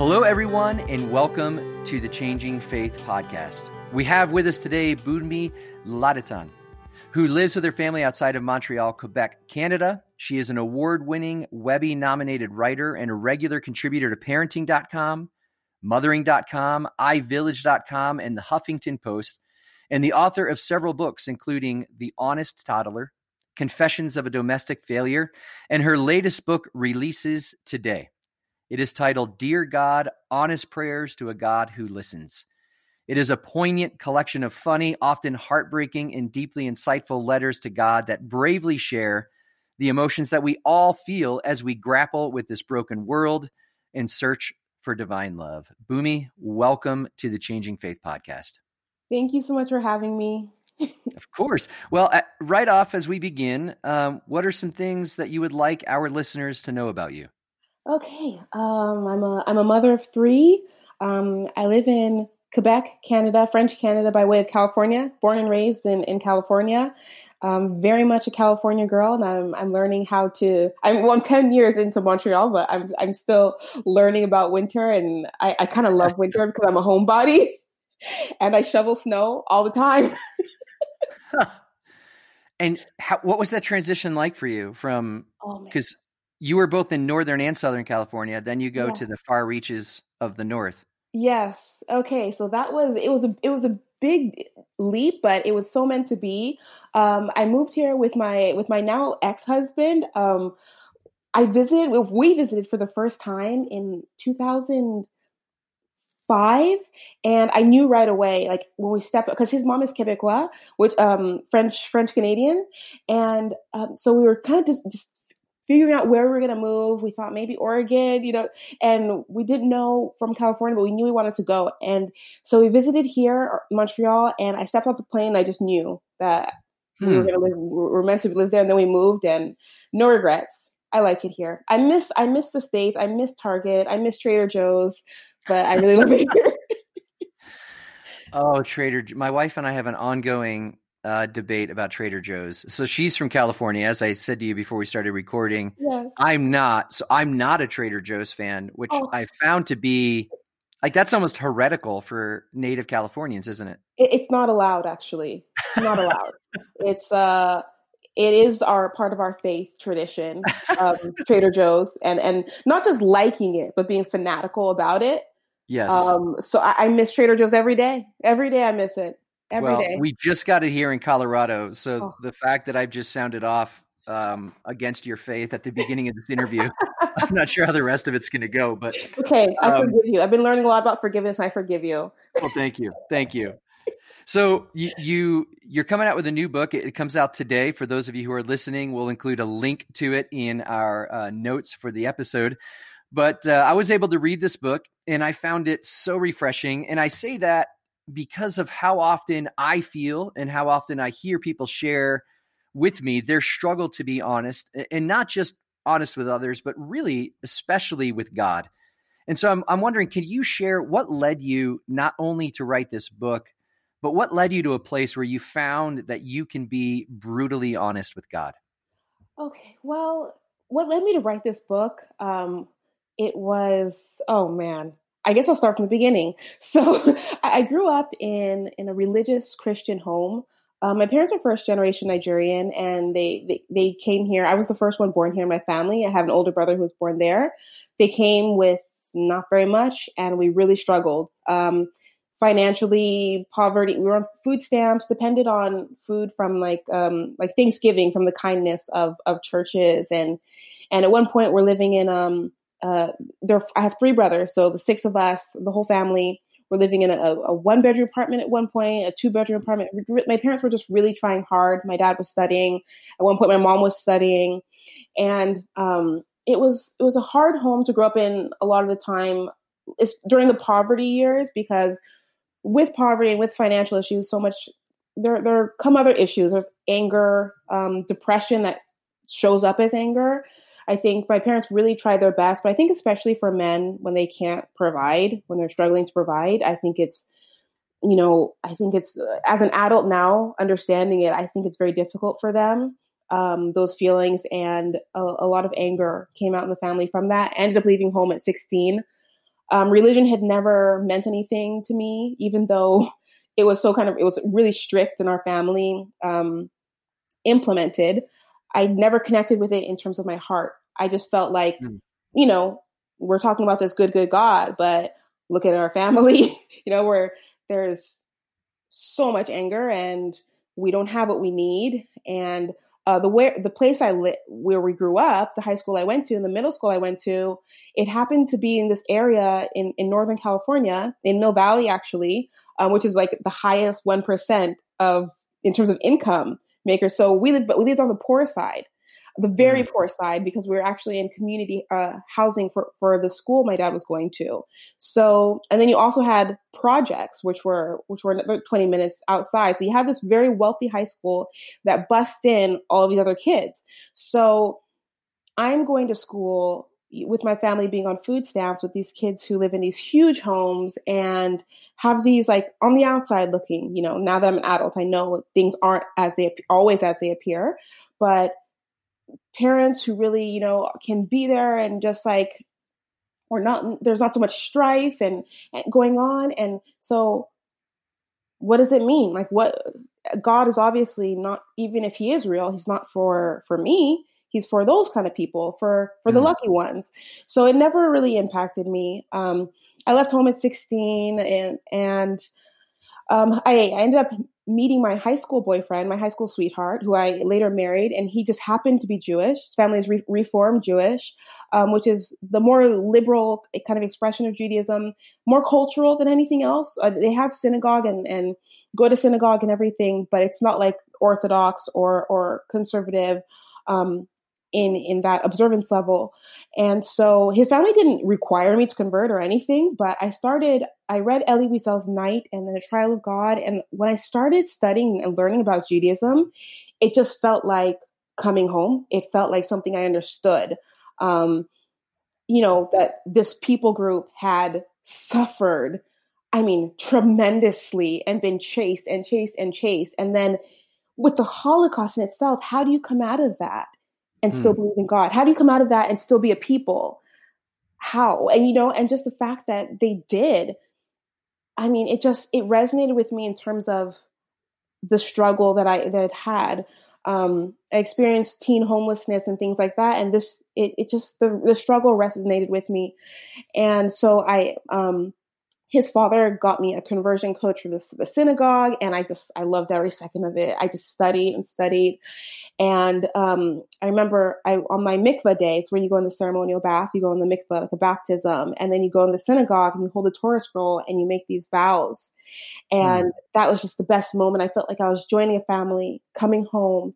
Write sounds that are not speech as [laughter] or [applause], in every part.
Hello, everyone, and welcome to the Changing Faith podcast. We have with us today Bunmi Laditan, who lives with her family outside of Montreal, Quebec, Canada. She is an award winning Webby nominated writer and a regular contributor to parenting.com, mothering.com, iVillage.com, and the Huffington Post, and the author of several books, including The Honest Toddler, Confessions of a Domestic Failure, and her latest book releases today. It is titled Dear God Honest Prayers to a God Who Listens. It is a poignant collection of funny, often heartbreaking, and deeply insightful letters to God that bravely share the emotions that we all feel as we grapple with this broken world and search for divine love. Bunmi, welcome to the Changing Faith podcast. Thank you so much for having me. of course. Well, right off as we begin, um, what are some things that you would like our listeners to know about you? Okay, um, I'm a I'm a mother of three. Um, I live in Quebec, Canada, French Canada by way of California. Born and raised in in California. Um, very much a California girl, and I'm I'm learning how to. I'm well, I'm ten years into Montreal, but I'm I'm still learning about winter, and I, I kind of love winter because I'm a homebody, [laughs] and I shovel snow all the time. [laughs] and how, what was that transition like for you from because oh, you were both in northern and southern California. Then you go yeah. to the far reaches of the north. Yes. Okay. So that was it was a it was a big leap, but it was so meant to be. Um, I moved here with my with my now ex husband. Um, I visited. We visited for the first time in 2005, and I knew right away, like when we stepped, because his mom is Quebecois, which um, French French Canadian, and um, so we were kind of just, just figuring out where we were going to move. We thought maybe Oregon, you know, and we didn't know from California, but we knew we wanted to go. And so we visited here, Montreal, and I stepped off the plane. I just knew that hmm. we were hmm. going to live, we were meant to live there. And then we moved, and no regrets. I like it here. I miss, I miss the states. I miss Target. I miss Trader Joe's, but I really love it [laughs] here. oh, Trader! My wife and I have an ongoing uh, debate about Trader Joe's. So she's from California, as I said to you before we started recording. Yes. I'm not. So I'm not a Trader Joe's fan, which oh. I found to be like that's almost heretical for native Californians, isn't it? It's not allowed, actually. It's not allowed. [laughs] it's uh it is our part of our faith tradition, um, [laughs] Trader Joe's, and and not just liking it, but being fanatical about it. Yes. Um, so I, I miss Trader Joe's every day. Every day I miss it. Every well, day. we just got it here in Colorado. So oh. the fact that I've just sounded off um, against your faith at the beginning of this interview, [laughs] [laughs] I'm not sure how the rest of it's going to go. But okay, I um, forgive you. I've been learning a lot about forgiveness. And I forgive you. well, thank you, thank you. [laughs] So you, you you're coming out with a new book. It, it, comes out today. For those of you who are listening, we'll include a link to it in our uh, notes for the episode. But uh, I was able to read this book, and I found it so refreshing. And I say that because of how often I feel and how often I hear people share with me their struggle to be honest and not just honest with others, but really, especially with God. And so I'm, I'm wondering, can you share what led you not only to write this book, but what led you to a place where you found that you can be brutally honest with God? Okay, well, what led me to write this book? Um, it was, oh man, I guess I'll start from the beginning. [laughs] So I grew up in in a religious Christian home. Um, my parents are first generation Nigerian, and they, they they came here. I was the first one born here in my family. I have an older brother who was born there. They came with not very much, and we really struggled um, financially. Poverty. We were on food stamps, depended on food from like um, like Thanksgiving from the kindness of of churches, and and at one point we're living in um uh, there, I have three brothers, so the six of us, the whole family, were living in a, a one bedroom apartment at one point, a two bedroom apartment. My parents were just really trying hard. My dad was studying. At one point, my mom was studying, and um, it was it was a hard home to grow up in. A lot of the time, it's during the poverty years because with poverty and with financial issues, so much there there come other issues. There's anger, um, depression that shows up as anger. I think my parents really tried their best, but I think especially for men when they can't provide, when they're struggling to provide, I think it's you know, I think it's as an adult now understanding it, I think it's very difficult for them. Um, those feelings and a, a, lot of anger came out in the family from that. Ended up leaving home at 16. Um, religion had never meant anything to me, even though [laughs] it was so kind of it was really strict in our family um, implemented. I never connected with it in terms of my heart. I just felt like, mm. you know, we're talking about this good, good God, but look at our [laughs] family, you know, where there's so much anger and we don't have what we need. And uh, the where the place I lit where we grew up, the high school I went to, and the middle school I went to, it happened to be in this area in in Northern California, in Mill Valley, actually, um, which is like the highest one percent of in terms of income makers. So we lived, but we lived on the poor side the very mm. poor side because we were actually in community uh, housing for, for the school my dad was going to. So, and then you also had projects, which were which were 20 minutes outside. So you had this very wealthy high school that bussed in all of these other kids. So I'm going to school with my family being on food stamps with these kids who live in these huge homes and have these like on the outside looking you know now that i'm an adult i know things aren't as they always as they appear but parents who really, you know, can be there and just like, or not, there's not so much strife and, and going on. And so, what does it mean? Like, what God is obviously not, even if He is real, He's not for for me. He's for those kind of people, for for the mm. lucky ones. So it never really impacted me. Um, I left home at 16, and and um, I, I ended up meeting my high school boyfriend, my high school sweetheart, who I later married, and he just happened to be Jewish. His family is re- Reform Jewish, um, which is the more liberal kind of expression of Judaism, more cultural than anything else. Uh, they have synagogue and, and go to synagogue and everything, but it's not like Orthodox or or conservative. Um, in in that observance level. And so his family didn't require me to convert or anything but i started i read elie wiesel's night and then a trial of god. And when i started studying and learning about judaism it just felt like coming home. It felt like something i understood. Um, you know that this people group had suffered i mean tremendously and been chased and chased and chased. And then with the holocaust in itself how do you come out of that and still hmm. believe in God? How do you come out of that and still be a people? How? And you know, and just the fact that they did, I mean, it just it resonated with me in terms of the struggle that I that had. Um, I experienced teen homelessness and things like that, and this it, it just the the struggle resonated with me, and so I um his father got me a conversion coach for this, the synagogue, and I just I loved every second of it. I just studied and studied, and um, I remember I on my mikvah days when you go in the ceremonial bath, you go in the mikvah like a baptism, and then you go in the synagogue and you hold the Torah scroll and you make these vows, and mm. that was just the best moment. I felt like I was joining a family, coming home,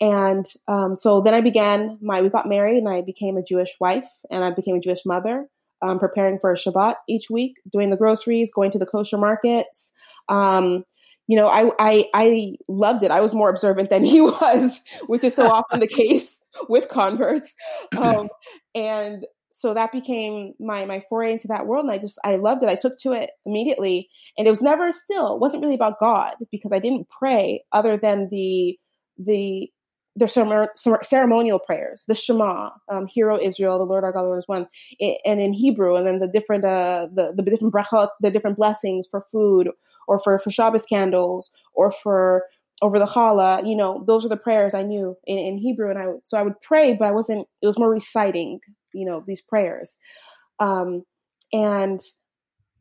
and um, so then I began my we got married and I became a Jewish wife and I became a Jewish mother um, preparing for a Shabbat each week, doing the groceries, going to the kosher markets. Um, you know, I, I I loved it. I was more observant than [laughs] he was, which is so [laughs] often the case with converts. Um, and so that became my my foray into that world, and I just I loved it. I took to it immediately, and it was never still. It wasn't really about God because I didn't pray other than the the their ceremonial prayers, the Shema, um, Hear O Israel, the Lord our God, the Lord is one, and in Hebrew, and then the different uh, the the different brachot, the different blessings for food, or for for Shabbos candles, or for over the challah. You know, those are the prayers I knew in, in Hebrew, and I so I would pray, but I wasn't. It was more reciting, you know, these prayers. Um, and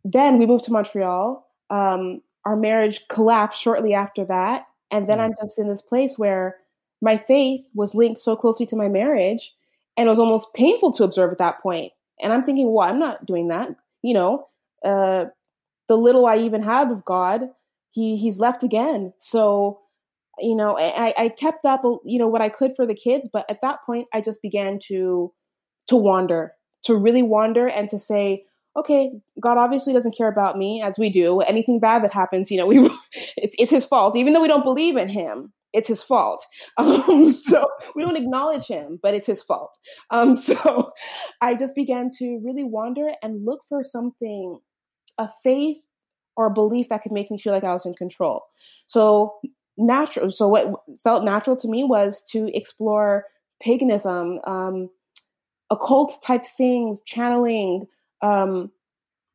then we moved to Montreal. Um, our marriage collapsed shortly after that, and then mm. I'm just in this place where my faith was linked so closely to my marriage and it was almost painful to observe at that point. And i'm thinking well i'm not doing that you know? Uh, the little i even had of god he he's left again. So you know I, I kept up you know what i could for the kids but at that point i just began to to wander to really wander and to say okay god obviously doesn't care about me as we do. Anything bad that happens you know we [laughs] it's, it's his fault even though we don't believe in him it's his fault. [laughs] Um, so we don't acknowledge him, but it's his fault. Um, [laughs] so I just began to really wander and look for something, a faith or a belief that could make me feel like I was in control. So natural. So what felt natural to me was to explore paganism, um, occult type things, channeling, um,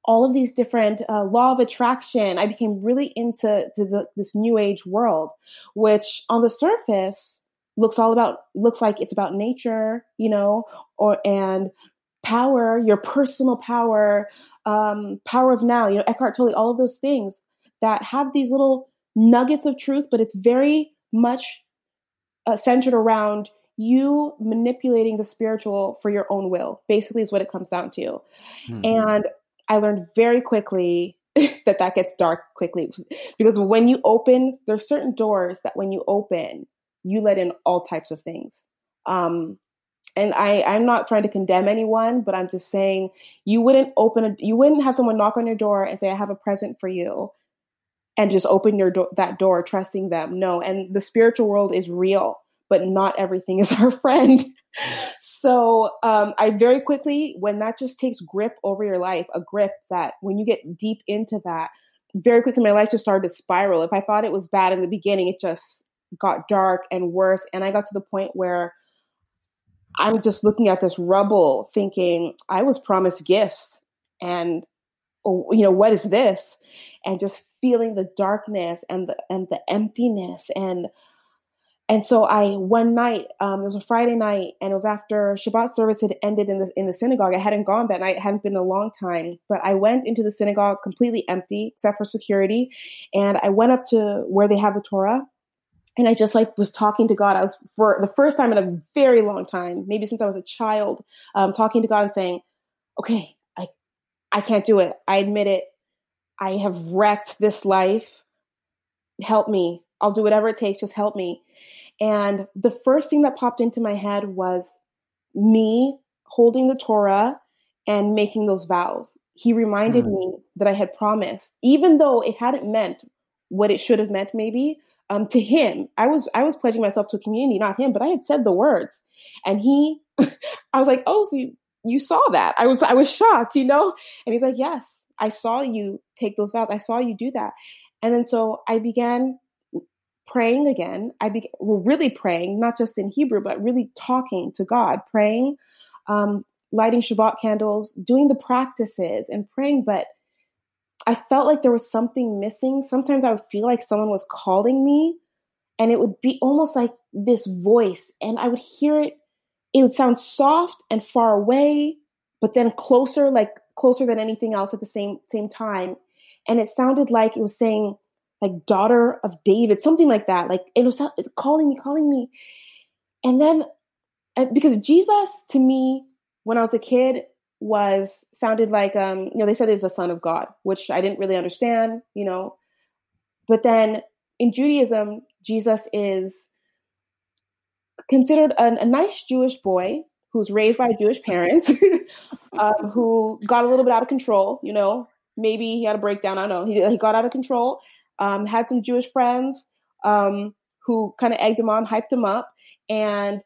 all of these different uh, law of attraction. I became really into the, this new age world, which on the surface looks all about looks like it's about nature, you know, or and power, your personal power, um, power of now, you know, Eckhart Tolle, all of those things that have these little nuggets of truth, but it's very much uh, centered around you manipulating the spiritual for your own will basically is what it comes down to mm-hmm. and I learned very quickly [laughs] that that gets dark quickly because when you open, there's certain doors that when you open, you let in all types of things. Um, and I, I'm not trying to condemn anyone, but I'm just saying you wouldn't open a, you wouldn't have someone knock on your door and say, I have a present for you and just open your do- that door, trusting them. No. And the spiritual world is real but not everything is [laughs] our friend. so um, I very quickly, when that just takes grip over your life, a grip that when you get deep into that, very quickly my life just started to spiral. If I thought it was bad in the beginning, it just got dark and worse. And I got to the point where I'm just looking at this rubble thinking, I was promised gifts and oh, you know what is this and just feeling the darkness and the and the emptiness and and so I one night, um, it was a Friday night, and it was after Shabbat service had ended in the in the synagogue. I hadn't gone that night; it hadn't been a long time. But I went into the synagogue completely empty, except for security. And I went up to where they have the Torah, and I just like was talking to God. I was for the first time in a very long time, maybe since I was a child, um, talking to God and saying, "Okay, I I can't do it. I admit it. I have wrecked this life. Help me. I'll do whatever it takes. Just help me." And the first thing that popped into my head was me holding the Torah and making those vows. He reminded mm. me that I had promised, even though it hadn't meant what it should have meant, maybe. Um, to him, I was I was pledging myself to a community, not him, but I had said the words, and he, [laughs] I was like, oh, so you, you saw that? I was I was shocked, you know, and he's like, yes, I saw you take those vows, I saw you do that, and then so I began praying again. I began well, really praying, not just in Hebrew, but really talking to God, praying, um, lighting Shabbat candles, doing the practices and praying. But I felt like there was something missing. Sometimes I would feel like someone was calling me, and it would be almost like this voice, and I would hear it. It would sound soft and far away, but then closer, like closer than anything else at the same same time. And it sounded like it was saying, like daughter of David, something like that. Like it was calling me, calling me. And then because Jesus to me, when I was a kid, was sounded like um, you know, they said he's the son of God, which I didn't really understand, you know. But then in Judaism, Jesus is considered a, a nice Jewish boy who's raised by Jewish parents, um, [laughs] who got a little bit out of control, you know. Maybe he had a breakdown. I don't know. He, he got out of control um, had some Jewish friends um, who kind of egged him on, hyped him up, and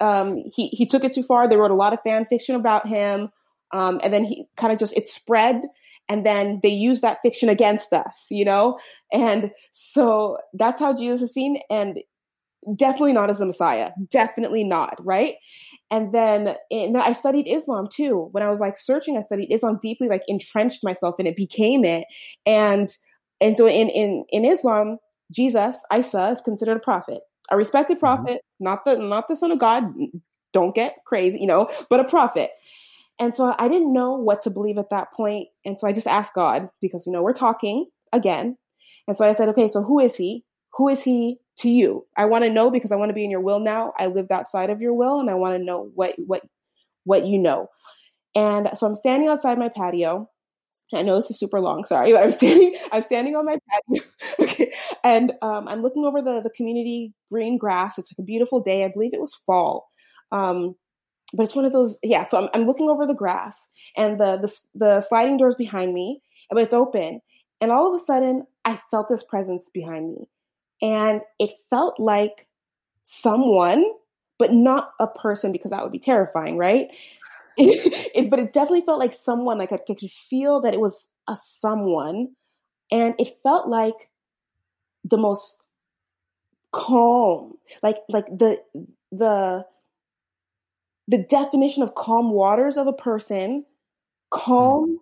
um, he he took it too far. They wrote a lot of fan fiction about him, um, and then he kind of just it spread, and then they used that fiction against us, you know. And so that's how Jesus is seen, and definitely not as a Messiah, definitely not, right? And then, I studied Islam too. When I was like searching, I studied Islam deeply, like entrenched myself in it, became it, and and so in, in, in Islam, Jesus, Isa, is considered a prophet, a respected mm-hmm. prophet, mm-hmm. not the not the son of God. Don't get crazy, you know, but a prophet. And so I didn't know what to believe at that point. And so I just asked God because you know we're talking again. And so I said, okay, so who is he? Who is he to you? I want to know because I want to be in your will now. I live that side of your will and I want to know what what what you know. And so I'm standing outside my patio I know this is super long, sorry, but I'm standing I'm standing on my patio. [laughs] okay. And um, I'm looking over the the community green grass. It's like a beautiful day. I believe it was fall. Um, but it's one of those yeah, so I'm I'm looking over the grass and the the the sliding doors behind me, but it's open. And all of a sudden I felt this presence behind me. And it felt like someone, but not a person because that would be terrifying, right? [laughs] it, but it definitely felt like someone, like I could feel that it was a someone. And it felt like the most calm, like, like the, the, the definition of calm waters of a person, calm, hmm.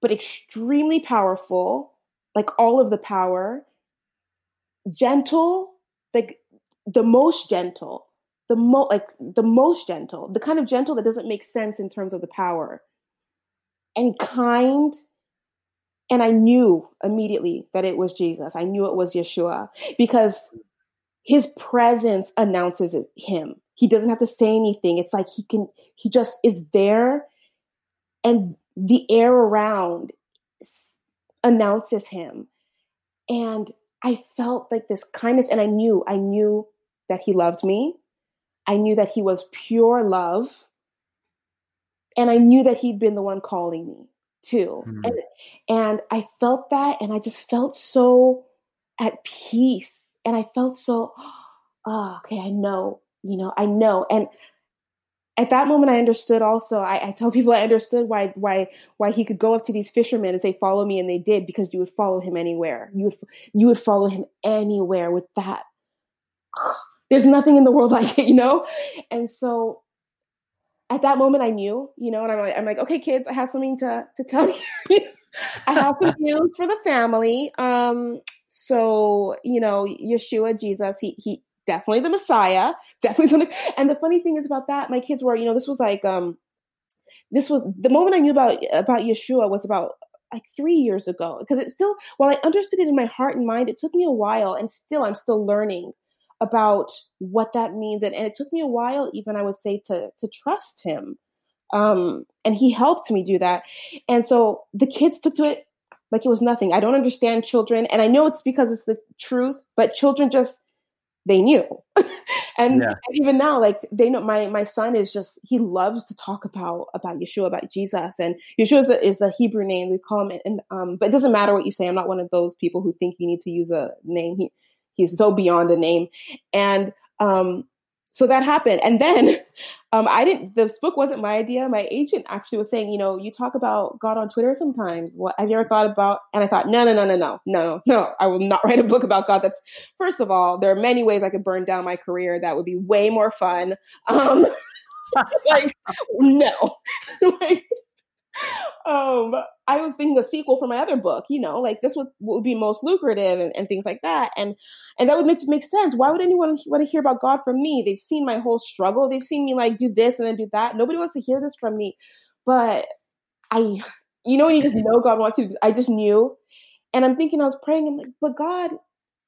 but extremely powerful, like all of the power, gentle, like the most gentle, the most like the most gentle, the kind of gentle that doesn't make sense in terms of the power, and kind. And I knew immediately that it was Jesus. I knew it was Yeshua because his presence announces it, him. He doesn't have to say anything. It's like he can, he just is there and the air around announces him. And I felt like this kindness, and I knew, I knew that he loved me. I knew that he was pure love. And I knew that he'd been the one calling me too. Mm-hmm. And, and I felt that, and I just felt so at peace. And I felt so, oh, [gasps] okay, I know, you know, I know. And at that moment i understood also I, I, tell [laughs] people i understood why why why he could go up to these fishermen and say follow me and they did because you would follow him anywhere you would you would follow him anywhere with that there's nothing in the world [laughs] like it you know? And so at that moment i knew you know and i'm like i'm like okay kids i have something to to tell [laughs] you. I have some [laughs] news for the family. Um so you know yeshua jesus he he definitely the Messiah, definitely something. And the funny thing is about that, my kids were, you know, this was like, um, this was the moment I knew about about Yeshua was about like three years ago because it still, while I understood it in my heart and mind, it took me a while, and still I'm still learning about what that means, and, and it took me a while, even I would say, to to trust Him. Um, and He helped me do that, and so the kids took to it like it was nothing. I don't understand children, and I know it's because it's the truth, but children just they knew. [laughs] and, yeah. and, even now, like they know my my son is just he loves to talk about about Yeshua, about Jesus, and Yeshua is the, is the Hebrew name we call him. And um, but it doesn't matter what you say. I'm not one of those people who think you need to use a name. He he's so beyond a name, and um, so that happened. And then [laughs] um, i didn't this book wasn't my idea. My agent actually was saying you know you talk about god on twitter sometimes. What have you ever thought about and i thought no no no no no no no. I will not [laughs] write a book about god. That's first of all there are many ways i could burn down my career that would be way more fun. Um, [laughs] like no. Like, um, I was thinking a sequel for my other book, you know, like this would, would be most lucrative and, and things like that. And, and that would make, make sense. Why would anyone want to hear about God from me? They've seen my whole struggle. They've seen me like do this and then do that. Nobody wants to hear this from me. But I, you know, you just know God wants you. I just knew. And I'm thinking, I was praying, I'm like, but God,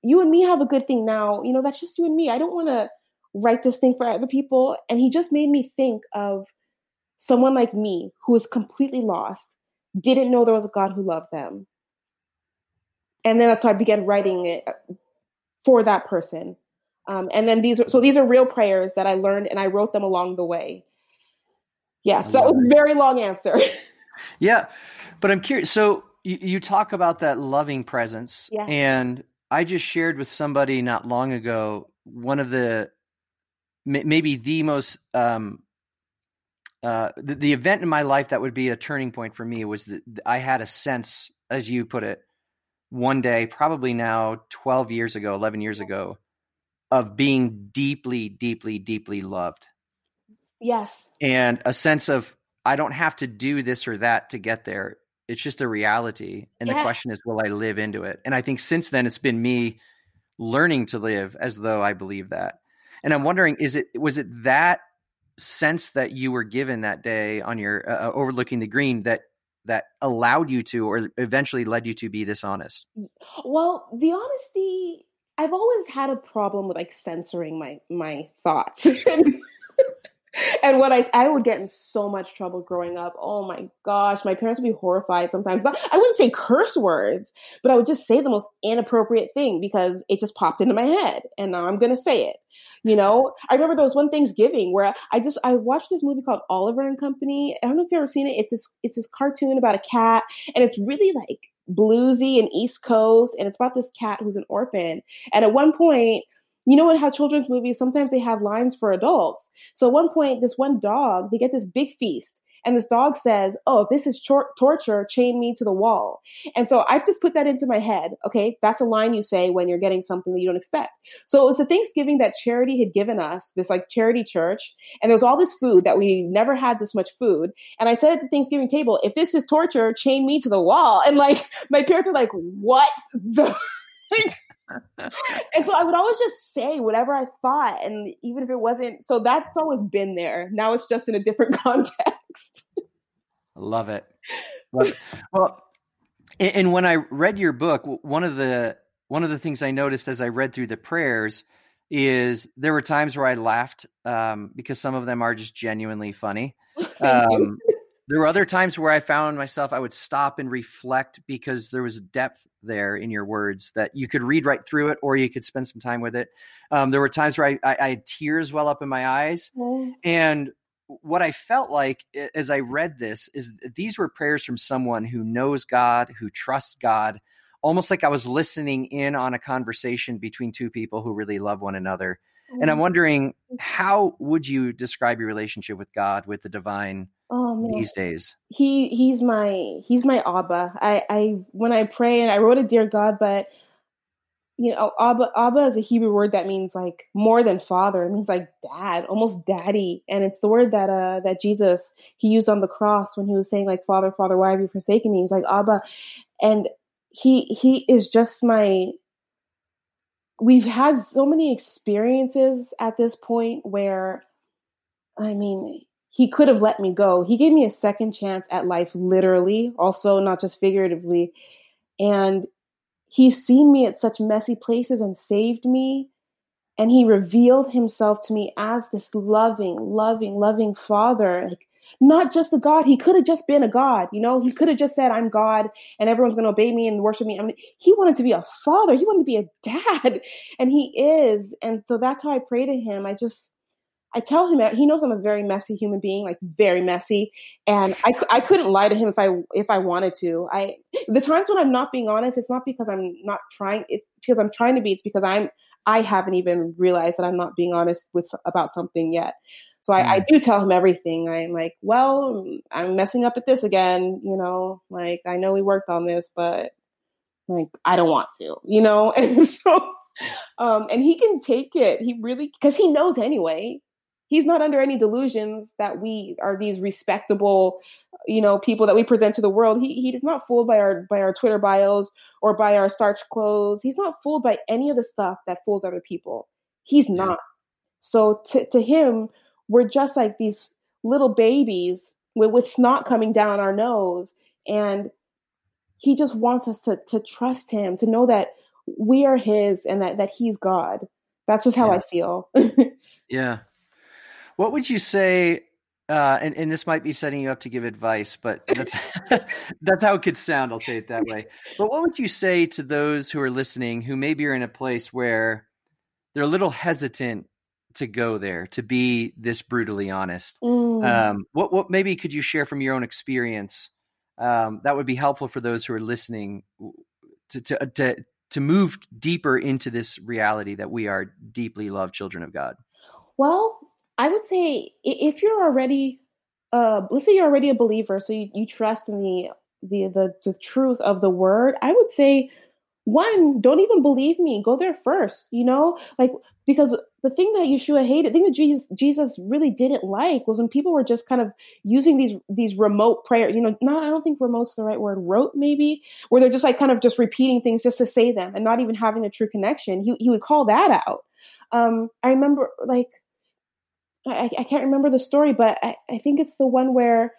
you and me have a good thing now. You know, that's just you and me. I don't want to write this thing for other people. And he just made me think of someone like me who was completely lost, didn't know there was a God who loved them. And then so I began writing it for that person. Um, and then these are so these are real prayers that I learned and I wrote them along the way. Yeah, so that was a very long answer. [laughs] yeah, but I'm curious. So you, you talk about that loving presence, yes. and I just shared with somebody not long ago one of the maybe the most um, uh, the, the event in my life that would be a turning point for me was that I had a sense, as you put it, one day, probably now 12 years ago, 11 years ago, of being deeply, deeply, deeply loved. Yes. And a sense of, I don't have to do this or that to get there. It's just a reality. And yeah. the question is, will I live into it? And I think since then, it's been me learning to live as though I believe that. And I'm wondering, is it, was it that sense that you were given that day on your uh, uh, overlooking the green that that allowed you to or eventually led you to be this honest? Well the honesty i've always had a problem with like censoring my my thoughts [laughs] and what I I would get in so much trouble growing up. Oh my gosh, my parents would be horrified sometimes. I wouldn't say curse words, but I would just say the most inappropriate thing because it just popped into my head, and now I'm gonna say it. You know, I remember there was one Thanksgiving where I just I watched this movie called Oliver and Company. I don't know if you've ever seen it. It's this it's this cartoon about a cat, and it's really like bluesy and East Coast, and it's about this cat who's an orphan. And at one point, you know what how children's movies sometimes they have lines for adults so at one point this one dog they get this big feast And this dog says, Oh, if this is tor- torture, chain me to the wall. And so I've just put that into my head. Okay. That's a line you say when you're getting something that you don't expect. So it was the Thanksgiving that Charity had given us, this like charity church. And there was all this food that we never had this much food. And I said at the Thanksgiving table, if this is torture, chain me to the wall. And like [laughs] my parents were like, What the? [laughs] [laughs] and so I would always just say whatever I thought, and even if it wasn't, so that's always been there. Now it's just in a different [laughs] context. Love it. Love it. Well, and when I read your book, one of the one of the things I noticed as I read through the prayers is there were times where I laughed um, because some of them are just genuinely funny. [laughs] Um, there were other times where I found myself, I would stop and reflect because there was depth there in your words that you could read right through it or you could spend some time with it. Um, there were times where I, I, I, had tears well up in my eyes. Mm. And what I felt like as I read this is these were prayers from someone who knows God, who trusts God, almost like I was listening in on a conversation between two people who really love one another. And I'm mm. wondering, how would you describe your relationship with God, with the divine? oh, man. these days? He he's my he's my Abba. I I when I pray and I wrote a dear God, but you know, Abba Abba is a Hebrew word that means like more than father. It means like dad, almost daddy, and it's the word that uh that Jesus he used on the cross when he was saying like Father, Father, why have you forsaken me? He's like Abba, and he he is just my we've had so many experiences at this point where I mean, he could have let me go. He gave me a second chance at life, literally, also not just figuratively. And he's seen me at such messy places and saved me. And he revealed himself to me as this loving, loving, loving father. Like, not just a God. He could have just been a God, you know, he could have just said, I'm God and everyone's going to obey me and worship me. I mean, he wanted to be a father. He wanted to be a dad [laughs] and he is. And so that's how I pray to him. I just, I tell him he knows I'm a very messy human being, like very messy, and I, I couldn't lie to him if I if I wanted to. I the times when I'm not being honest, it's not because I'm not trying. It's because I'm trying to be. It's because I'm I haven't even realized that I'm not being honest with about something yet. So I, mm. I do tell him everything. I'm like, well, I'm messing up at this again. You know, like I know we worked on this, but like I don't want to. [laughs] You know, and so um and he can take it he really because he knows anyway he's not under any delusions that we are these respectable you know people that we present to the world he he is not fooled by our by our twitter bios or by our starch clothes he's not fooled by any of the stuff that fools other people he's not so to, to him we're just like these little babies with, with snot coming down our nose and he just wants us to to trust him to know that we are his and that that he's god that's just how yeah. i feel [laughs] yeah what would you say? Uh, and, and this might be setting you up to give advice, but that's [laughs] that's how it could sound. I'll say it that way. But what would you say to those who are listening who maybe are in a place where they're a little hesitant to go there, to be this brutally honest? Mm. Um, what what maybe could you share from your own experience um, that would be helpful for those who are listening to to to to move deeper into this reality that we are deeply loved children of God? Well, I would say if you're already, uh, let's say you're already a believer, so you, you trust in the, the the the truth of the word. I would say, one, don't even believe me. Go there first. You know, like because the thing that Yeshua hated, the thing that Jesus Jesus really didn't like was when people were just kind of using these these remote prayers. You know, not I don't think remote's the right word. Rote maybe, where they're just like kind of just repeating things just to say them and not even having a true connection. He he would call that out. Um, I remember like I, I can't remember the story, but I, I think it's the one where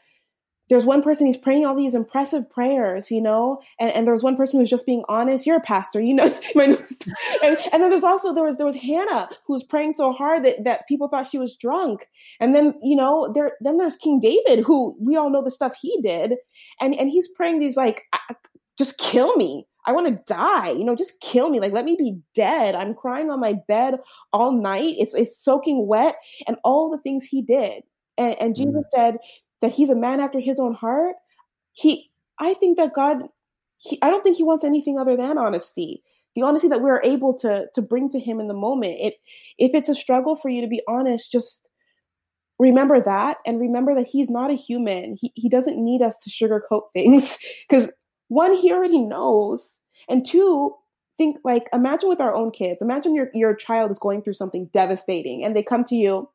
there's one person he's praying all these impressive prayers, you know, and, and there's one person who's just being honest. You're a pastor, you know, [laughs] and, and then there's also there was there was Hannah who's praying so hard that that people thought she was drunk, and then you know there then there's King David who we all know the stuff he did, and and he's praying these like just kill me, I want to die. You know, just kill me. Like, let me be dead. I'm crying on my bed all night. It's, it's soaking wet and all the things he did. And, and Jesus mm. said that he's a man after his own heart. He, I think that God, he, I don't think he wants anything other than honesty. The honesty that we're able to, to bring to him in the moment. If, if it's a struggle for you to be honest, just, remember that and remember that he's not a human. He, he doesn't need us to sugarcoat [laughs] things because one, he already knows. And two, think like imagine with our own kids. Imagine your, your child is going through something devastating and they come to you,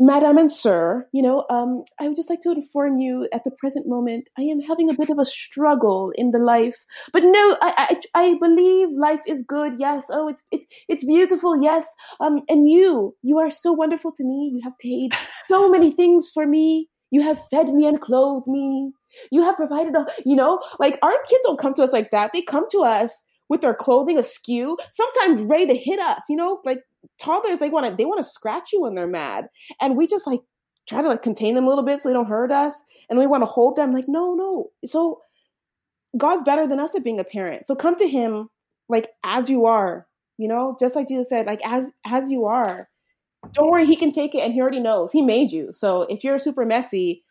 Madam and Sir, you know, um, I would just like to inform you at the present moment, I am having a bit of a struggle in the life. But no, I, I, I believe life is good. Yes. Oh, it's, it's, it's beautiful. Yes. Um, and you, you are so wonderful to me. You have paid so many things for me. You have fed me and clothed me. You have provided, a, you know, like our kids don't come to us like that. They come to us with their clothing askew, sometimes ready to hit us, you know, like toddlers they want to they want to scratch you when they're mad. And we just like try to like contain them a little bit so they don't hurt us. And we want to hold them like no no. So god's better than us at being a parent. So come to him like as you are you know? Just like jesus said like as as you are. Don't worry he can take it and he already knows. He made you. So if you're super messy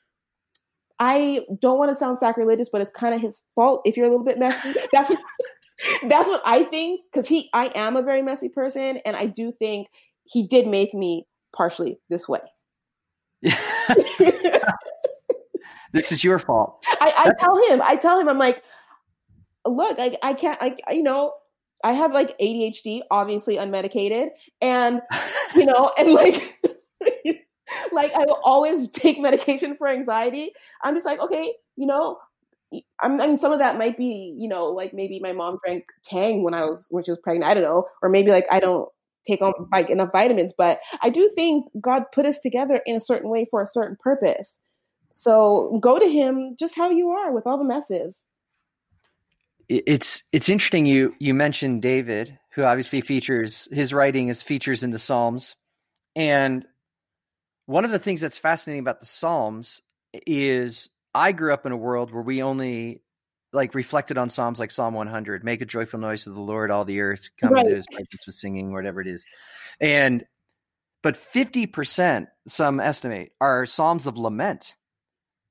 i don't want to sound sacrilegious but it's kind of his fault if you're a little bit messy. That's [laughs] [laughs] that's what I think because he, I am a very messy person, and I do think he did make me partially this way. [laughs] this is your fault. I, I tell him, I tell him, I'm like, look, I, I can't, I, you know, I have like ADHD, obviously unmedicated, and [laughs] you know, and like, like I will always take medication for anxiety. I'm just like, okay, you know, I mean, some of that might be, you know, like maybe my mom drank Tang when I was when she was pregnant. I don't know, or maybe like I don't take on mm-hmm. like enough vitamins. But I do think God put us together in a certain way for a certain purpose. So go to Him just how you are with all the messes. It's it's interesting you you mentioned David, who obviously features his writing is features in the Psalms, and one of the things that's fascinating about the Psalms is I grew up in a world where we only like reflected on psalms like Psalm 100, make a joyful noise to the Lord, all the earth, come right. into His presence with singing, whatever it is, and but 50%, some estimate, are psalms of lament.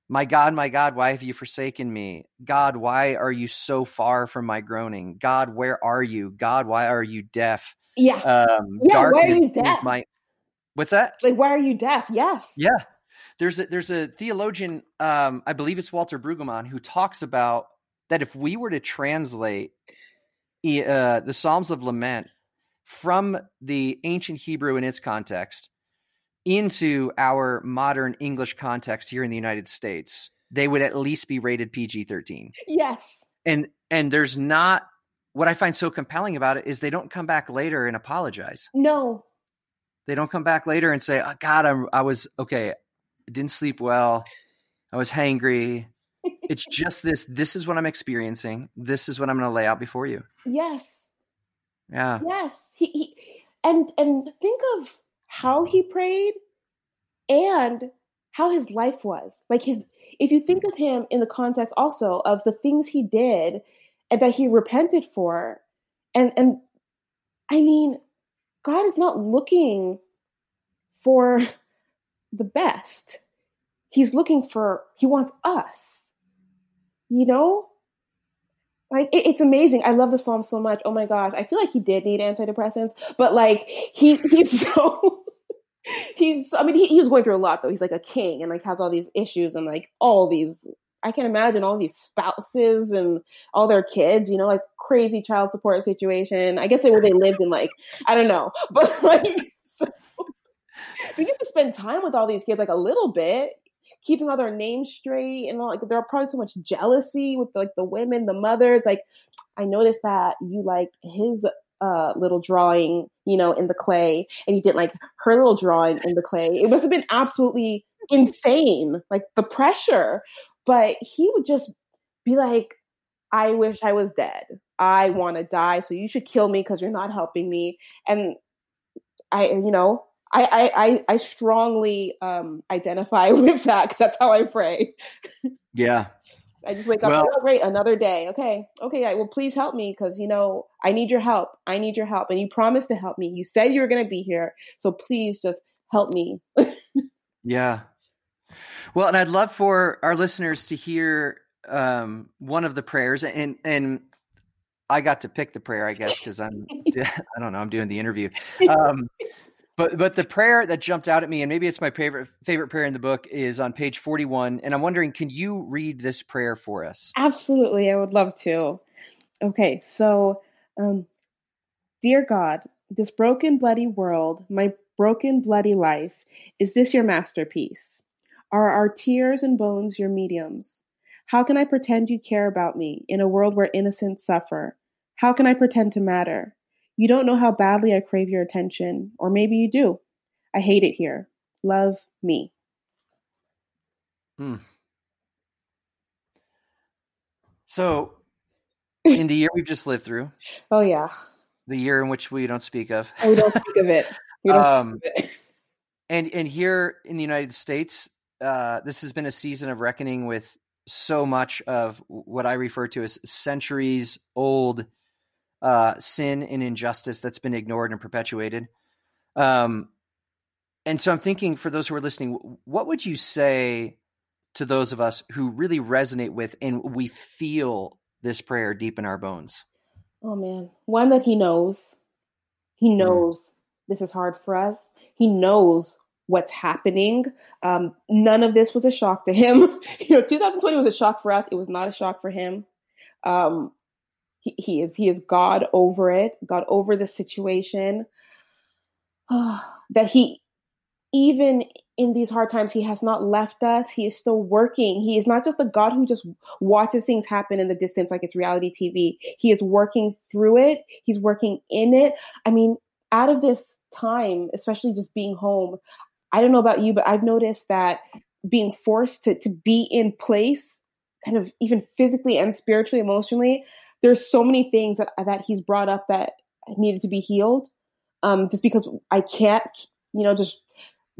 My God, my God, why have you forsaken me? God, why are you so far from my groaning? God, where are you? God, why are you deaf? Yeah. Um, yeah. Why are you deaf? My, what's that? Like, why are you deaf? Yes. Yeah. There's a, there's a theologian, um, I believe it's Walter Brueggemann, who talks about that if we were to translate uh, the Psalms of Lament from the ancient Hebrew in its context into our modern English context here in the United States, they would at least be rated PG 13. Yes. And and there's not what I find so compelling about it is they don't come back later and apologize. No. They don't come back later and say, oh, God, I'm, I was okay. I didn't sleep well. I was hangry. it's just this. This is what I'm experiencing. This is what I'm going to lay out before you. Yes. Yeah. Yes. He, he and and think of how he prayed and how his life was. Like his if you think of him in the context also of the things he did and that he repented for and and I mean God is not looking for the best. He's looking for, he wants us. You know? Like, it, it's amazing. I love the psalm so much. Oh my gosh. I feel like he did need antidepressants, but like, he, [laughs] he's so. he's i mean he, he was going through a lot though he's like a king and like has all these issues and like all these i can imagine all these spouses and all their kids you know like crazy child support situation i guess they they lived in like i don't know [laughs] but like so we get to spend time with all these kids like a little bit keeping all their names straight and all, like there are probably so much jealousy with like the women the mothers like i noticed that you liked his uh, little drawing you know in the clay and you didn't like her little drawing in the clay. It must have been absolutely insane like the pressure. But he would just be like i wish i was dead. I want to die so you should kill me because you're not helping me. And i you know I, I, I strongly um, identify [laughs] with that because that's how I pray. Yeah. I just wake up. Well, oh, great, another day. Okay, okay. Well, please help me because you know I need your help. I need your help, and you promised to help me. You said you were going to be here, so please just help me. [laughs] yeah. Well, and I'd love for our listeners to hear um, one of the prayers, and and I got to pick the prayer, I guess, because I'm [laughs] I don't know, I'm doing the interview. Um, But but the prayer that jumped out at me, and maybe it's my favorite favorite prayer in the book, is on page forty one. And I'm wondering, can you read this prayer for us? Absolutely, I would love to. Okay, so um, dear God, this broken, bloody world, my broken, bloody life, is this your masterpiece? Are our tears and bones your mediums? How can I pretend you care about me in a world where innocents suffer? How can I pretend to matter? You don't know how badly I crave your attention, or maybe you do. I hate it here. Love me. Hmm. So, [laughs] in the year we've just lived through, oh yeah, the year in which we don't speak of, oh, we don't speak of it. We don't um, speak of it. [laughs] And and here in the United States, uh, this has been a season of reckoning with so much of what I refer to as centuries old uh, sin and injustice that's been ignored and perpetuated. Um, and so I'm thinking for those who are listening, what would you say to those of us who really resonate with and we feel this prayer deep in our bones? Oh man, one that he knows. He mm-hmm. knows mm. this is hard for us. He knows what's happening. Um, none of this was a shock to him. [laughs] you know, 2020 was a shock for us. It was not a shock for him. Um, he, he is he is God over it, God over the situation. Ah, that he even in these hard times, he has not left us. He is still working. He is not just a God who just watches things happen in the distance like it's reality TV. He is working through it. He's working in it. I mean, out of this time, especially just being home, I don't know about you, but I've noticed that being forced to, to be in place, kind of even physically and spiritually, emotionally, there's so many things that that he's brought up that needed to be healed. Um, just because I can't, you know, just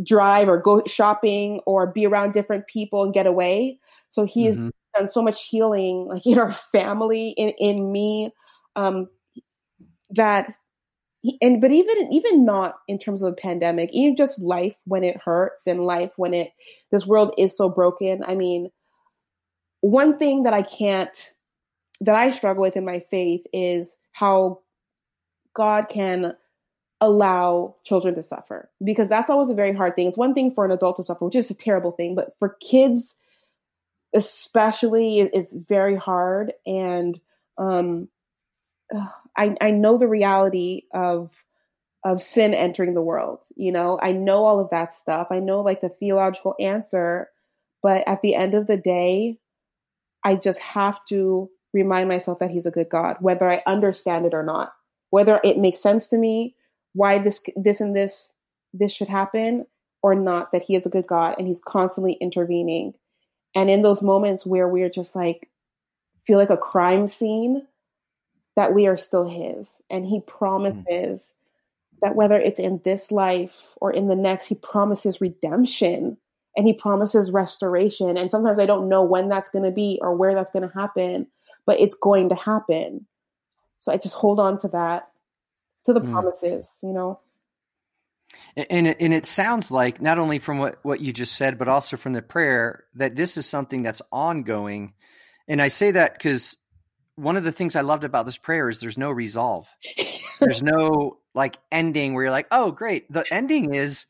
drive or go shopping or be around different people and get away. So he has mm-hmm. done so much healing, like [laughs] in our family, in in me, um, that and but even even not in terms of the pandemic, even just life when it hurts and life when it this world is so broken. I mean, one thing that I can't that I struggle with in my faith is how God can allow children to suffer because that's always a very hard thing. It's one thing for an adult to suffer, which is a terrible thing, but for kids especially it's very hard and um I I know the reality of of sin entering the world. You know, I know all of that stuff. I know like the theological answer, but at the end of the day, I just have to remind myself that he's a good God, whether I understand it or not, whether it makes sense to me why this this and this this should happen or not that he is a good God and he's constantly intervening. And in those moments where we're just like feel like a crime scene, that we are still his and he promises mm. that whether it's in this life or in the next, he promises redemption and he promises restoration. And sometimes I don't know when that's going to be or where that's going to happen but it's going to happen. So I just hold on to that, to the mm. promises, you know. And it, and it sounds like not only from what, what you just said, but also from the prayer that this is something that's ongoing. And I say that because one of the things I loved about this prayer is there's no resolve. there's no like ending where you're like, oh, great. The ending is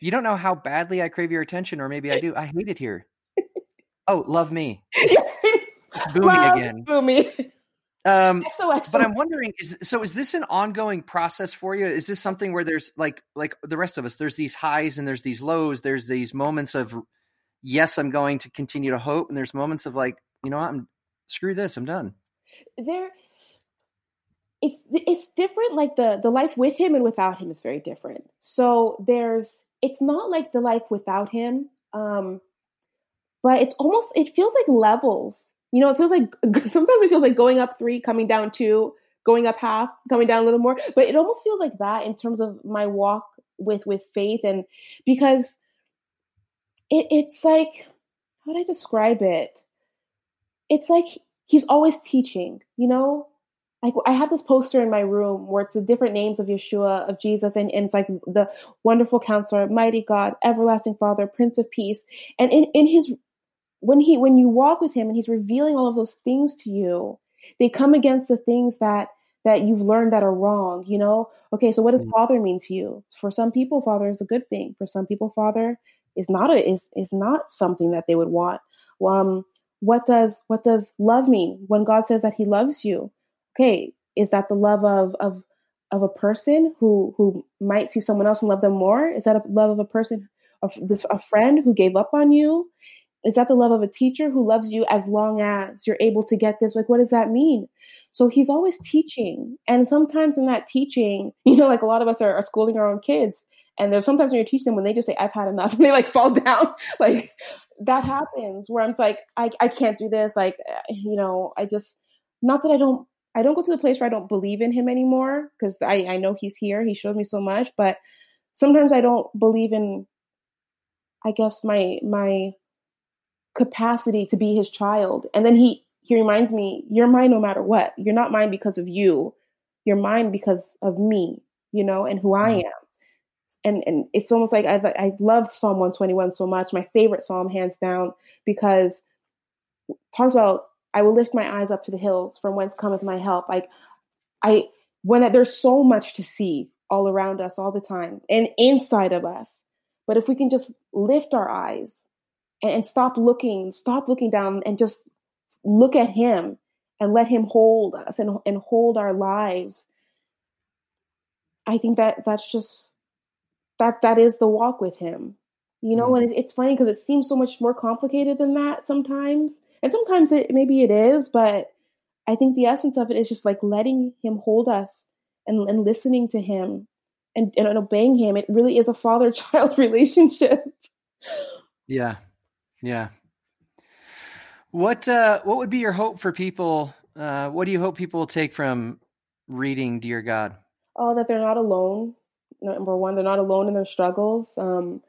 you don't know how badly I crave your attention, or maybe I do. I hate it here. Oh, love me. [laughs] Bunmi again. Bunmi. [laughs] Um, [laughs] XOXO. But I'm wondering, is so is this an ongoing process for you? Is this something where there's like like the rest of us, there's these highs and there's these lows, there's these moments of yes, I'm going to continue to hope, and there's moments of like, you know, I'm screw this, I'm done. There it's it's different like the the life with him and without him is very different. So there's it's not like the life without him um but it's almost it feels like levels you know, it feels like [laughs] sometimes it feels like going up three, coming down two, going up half, coming down a little more. But it almost feels like that in terms of my walk with with faith, and because it, it's like how would I describe it? It's like he's always teaching, you know. Like I have this poster in my room where it's the different names of Yeshua, of Jesus, and, and it's like the wonderful counselor, mighty God, everlasting Father, Prince of Peace. And in, in his when he when you walk with him and he's revealing all of those things to you they come against the things that that you've learned that are wrong, you know? Okay, so what does mm. father mean to you? For some people, father is a good thing. For some people, father is not a is is not something that they would want. Um, what does what does love mean when God says that He loves you? Okay, is that the love of of of a person who who might see someone else and love them more? Is that a love of a person of this a friend who gave up on you? Is that the love of a teacher who loves you as long as you're able to get this? Like, what does that mean? So he's always teaching. And sometimes in that teaching, [laughs] you know, like a lot of us are, are schooling our own kids. And there's sometimes when you teach them when they just say, I've had enough, [laughs] and they like fall [laughs] down. like that happens where I'm like, I, I can't do this. Like, eh, you know, I just, not that I don't, I don't go to the place where I don't believe in him anymore because I, I know he's here. He showed me so much, but sometimes I don't believe in, I guess, my, my capacity to be his child. And then he, he reminds me, you're mine no matter what. You're not mine because of you. You're mine because of me, you know, and who I mm-hmm. am. And and it's almost like I I love Psalm 121 so much. My favorite psalm, hands down, because talks about I will lift my eyes up to the hills from whence cometh my help. Like I when there's so much to see all around us all the time and inside of us. But if we can just lift our eyes and, and stop looking, stop looking down and just look at him and let him hold us and, and hold our lives. I think that that's just that that is the walk with him you know mm-hmm. and it, it's funny because it seems so much more complicated than that sometimes. And sometimes it maybe it is but i think the essence of it is just like letting him hold us and, and listening to him and, and obeying him. It really is a father child [laughs] relationship. Yeah yeah what uh, what would be your hope for people? Uh, what do you hope people will take from reading Dear God? Oh, that they're not alone. Number one, they're not alone in their struggles. Um,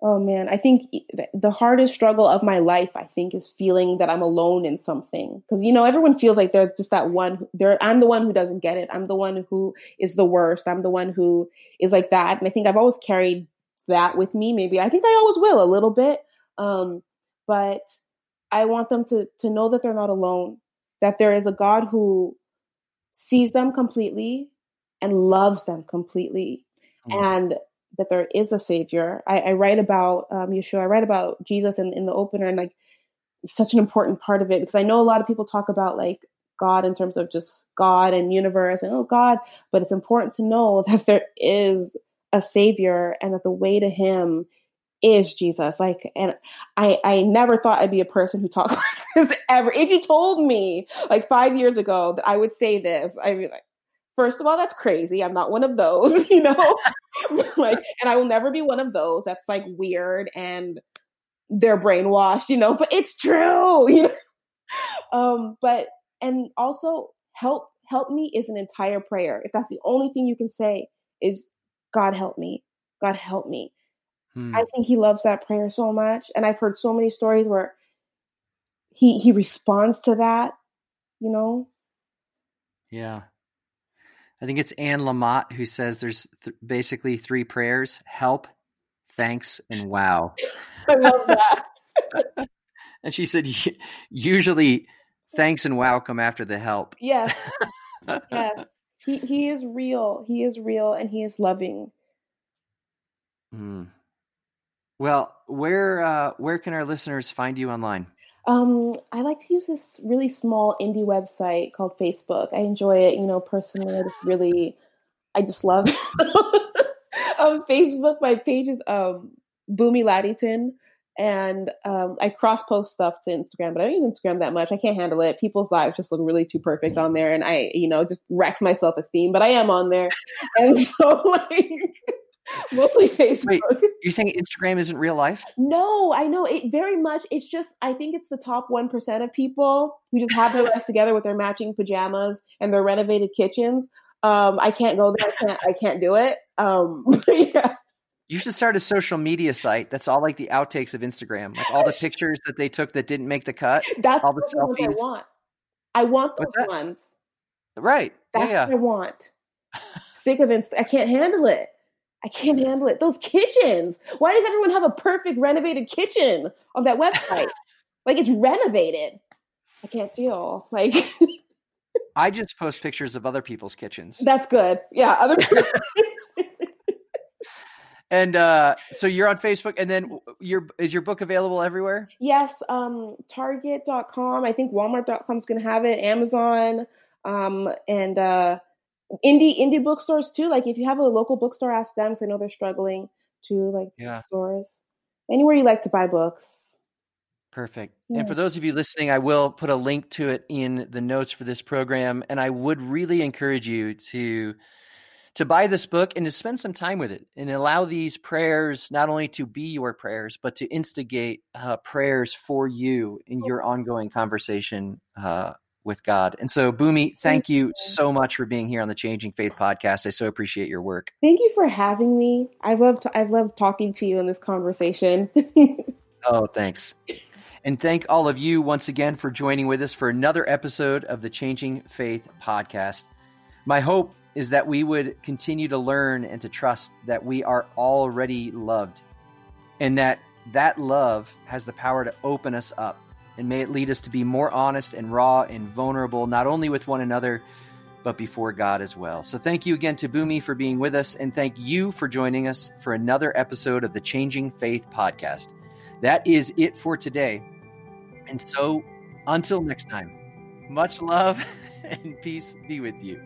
oh man, I think the hardest struggle of my life, I think, is feeling that I'm alone in something. Because you know, everyone feels like they're just that one. They're I'm the one who doesn't get it. I'm the one who is the worst. I'm the one who is like that. And I think I've always carried that with me. Maybe I think I always will a little bit. Um, but I want them to to know that they're not alone, that there is a God who sees them completely and loves them completely, mm. and that there is a savior. I, I write about um, Yeshua. I write about Jesus in, in the opener, and like such an important part of it because I know a lot of people talk about like God in terms of just God and universe and oh God, but it's important to know [laughs] that there is a savior and that the way to him is Jesus. Like, and I, I never thought I'd be a person who talked [laughs] like this ever. If you told me like five years ago that I would say this, I'd be like, first of all, that's crazy. I'm not one of those, [laughs] you know, [laughs] like, and I will never be one of those. That's like weird and they're brainwashed, you know, but it's true, you know. Um, but, and also help, help me is an entire prayer. If that's the only thing you can say is God help me, God help me Hmm. I think he loves that prayer so much. And I've heard so many stories where he he responds to that, you know? Yeah. I think it's Anne Lamott who says there's th- basically three prayers help, thanks, and wow. [laughs] I love that. [laughs] and she said, usually thanks and wow come after the help. Yes. [laughs] yes. He, he is real. He is real and he is loving. Mm. Well, where uh, where can our listeners find you online? Um, I like to use this really small indie website called Facebook. I enjoy it, you know, personally. I just really, I just love [laughs] um, Facebook. My page is um, Bunmi Laditan, and um, I cross post stuff to Instagram, but I don't use Instagram that much. I can't handle it. People's lives just look really too perfect on there, and I, you know, just wrecks my self esteem. But I am on there, [laughs] and so like. [laughs] Mostly Facebook. Wait, [laughs] you're saying Instagram isn't real life? No, I know it very much. It's just I think it's the top one percent of people who just have their lives together with their matching pajamas and their renovated kitchens. Um, I can't go there. I can't. I can't do it. Um, [laughs] yeah. You should start a social media site that's all like the outtakes of Instagram, like all the pictures that they took that didn't make the cut. That's all the selfies. I want. I want those ones. Right. That's yeah, yeah. what I want. Sick of Insta. I can't handle it. I can't handle it. Those kitchens. Why does everyone have a perfect renovated kitchen on that website? [laughs] like it's renovated. I can't deal. Like [laughs] I just post pictures of other people's kitchens. That's good. Yeah, other [laughs] And uh, so you're on Facebook, and then your is your book available everywhere? Yes, um, Target.com. I think Walmart.com is going to have it. Amazon, um, and uh, indie indie bookstores too. Like if you have a local bookstore, ask them. So I know they're struggling too. Like yeah. stores, anywhere you like to buy books. Perfect. Yeah. And for those of you listening, I will put a link to it in the notes for this program, and I would really encourage you to to buy this book and to spend some time with it and allow these prayers not only to be your prayers, but to instigate uh, prayers for you in your ongoing conversation uh, with God. And so, Bunmi, thank you so much for being here on the Changing Faith podcast. I so appreciate your work. Thank you for having me. I love loved I've loved talking to you in this conversation. [laughs] oh, thanks. And thank all of you once again for joining with us for another episode of the Changing Faith podcast. My hope is that we would continue to learn and to trust that we are already loved and that that love has the power to open us up and may it lead us to be more honest and raw and vulnerable not only with one another but before God as well. So thank you again to Bunmi for being with us and thank you for joining us for another episode of the Changing Faith podcast. That is it for today. And so until next time, much love [laughs] and peace be with you.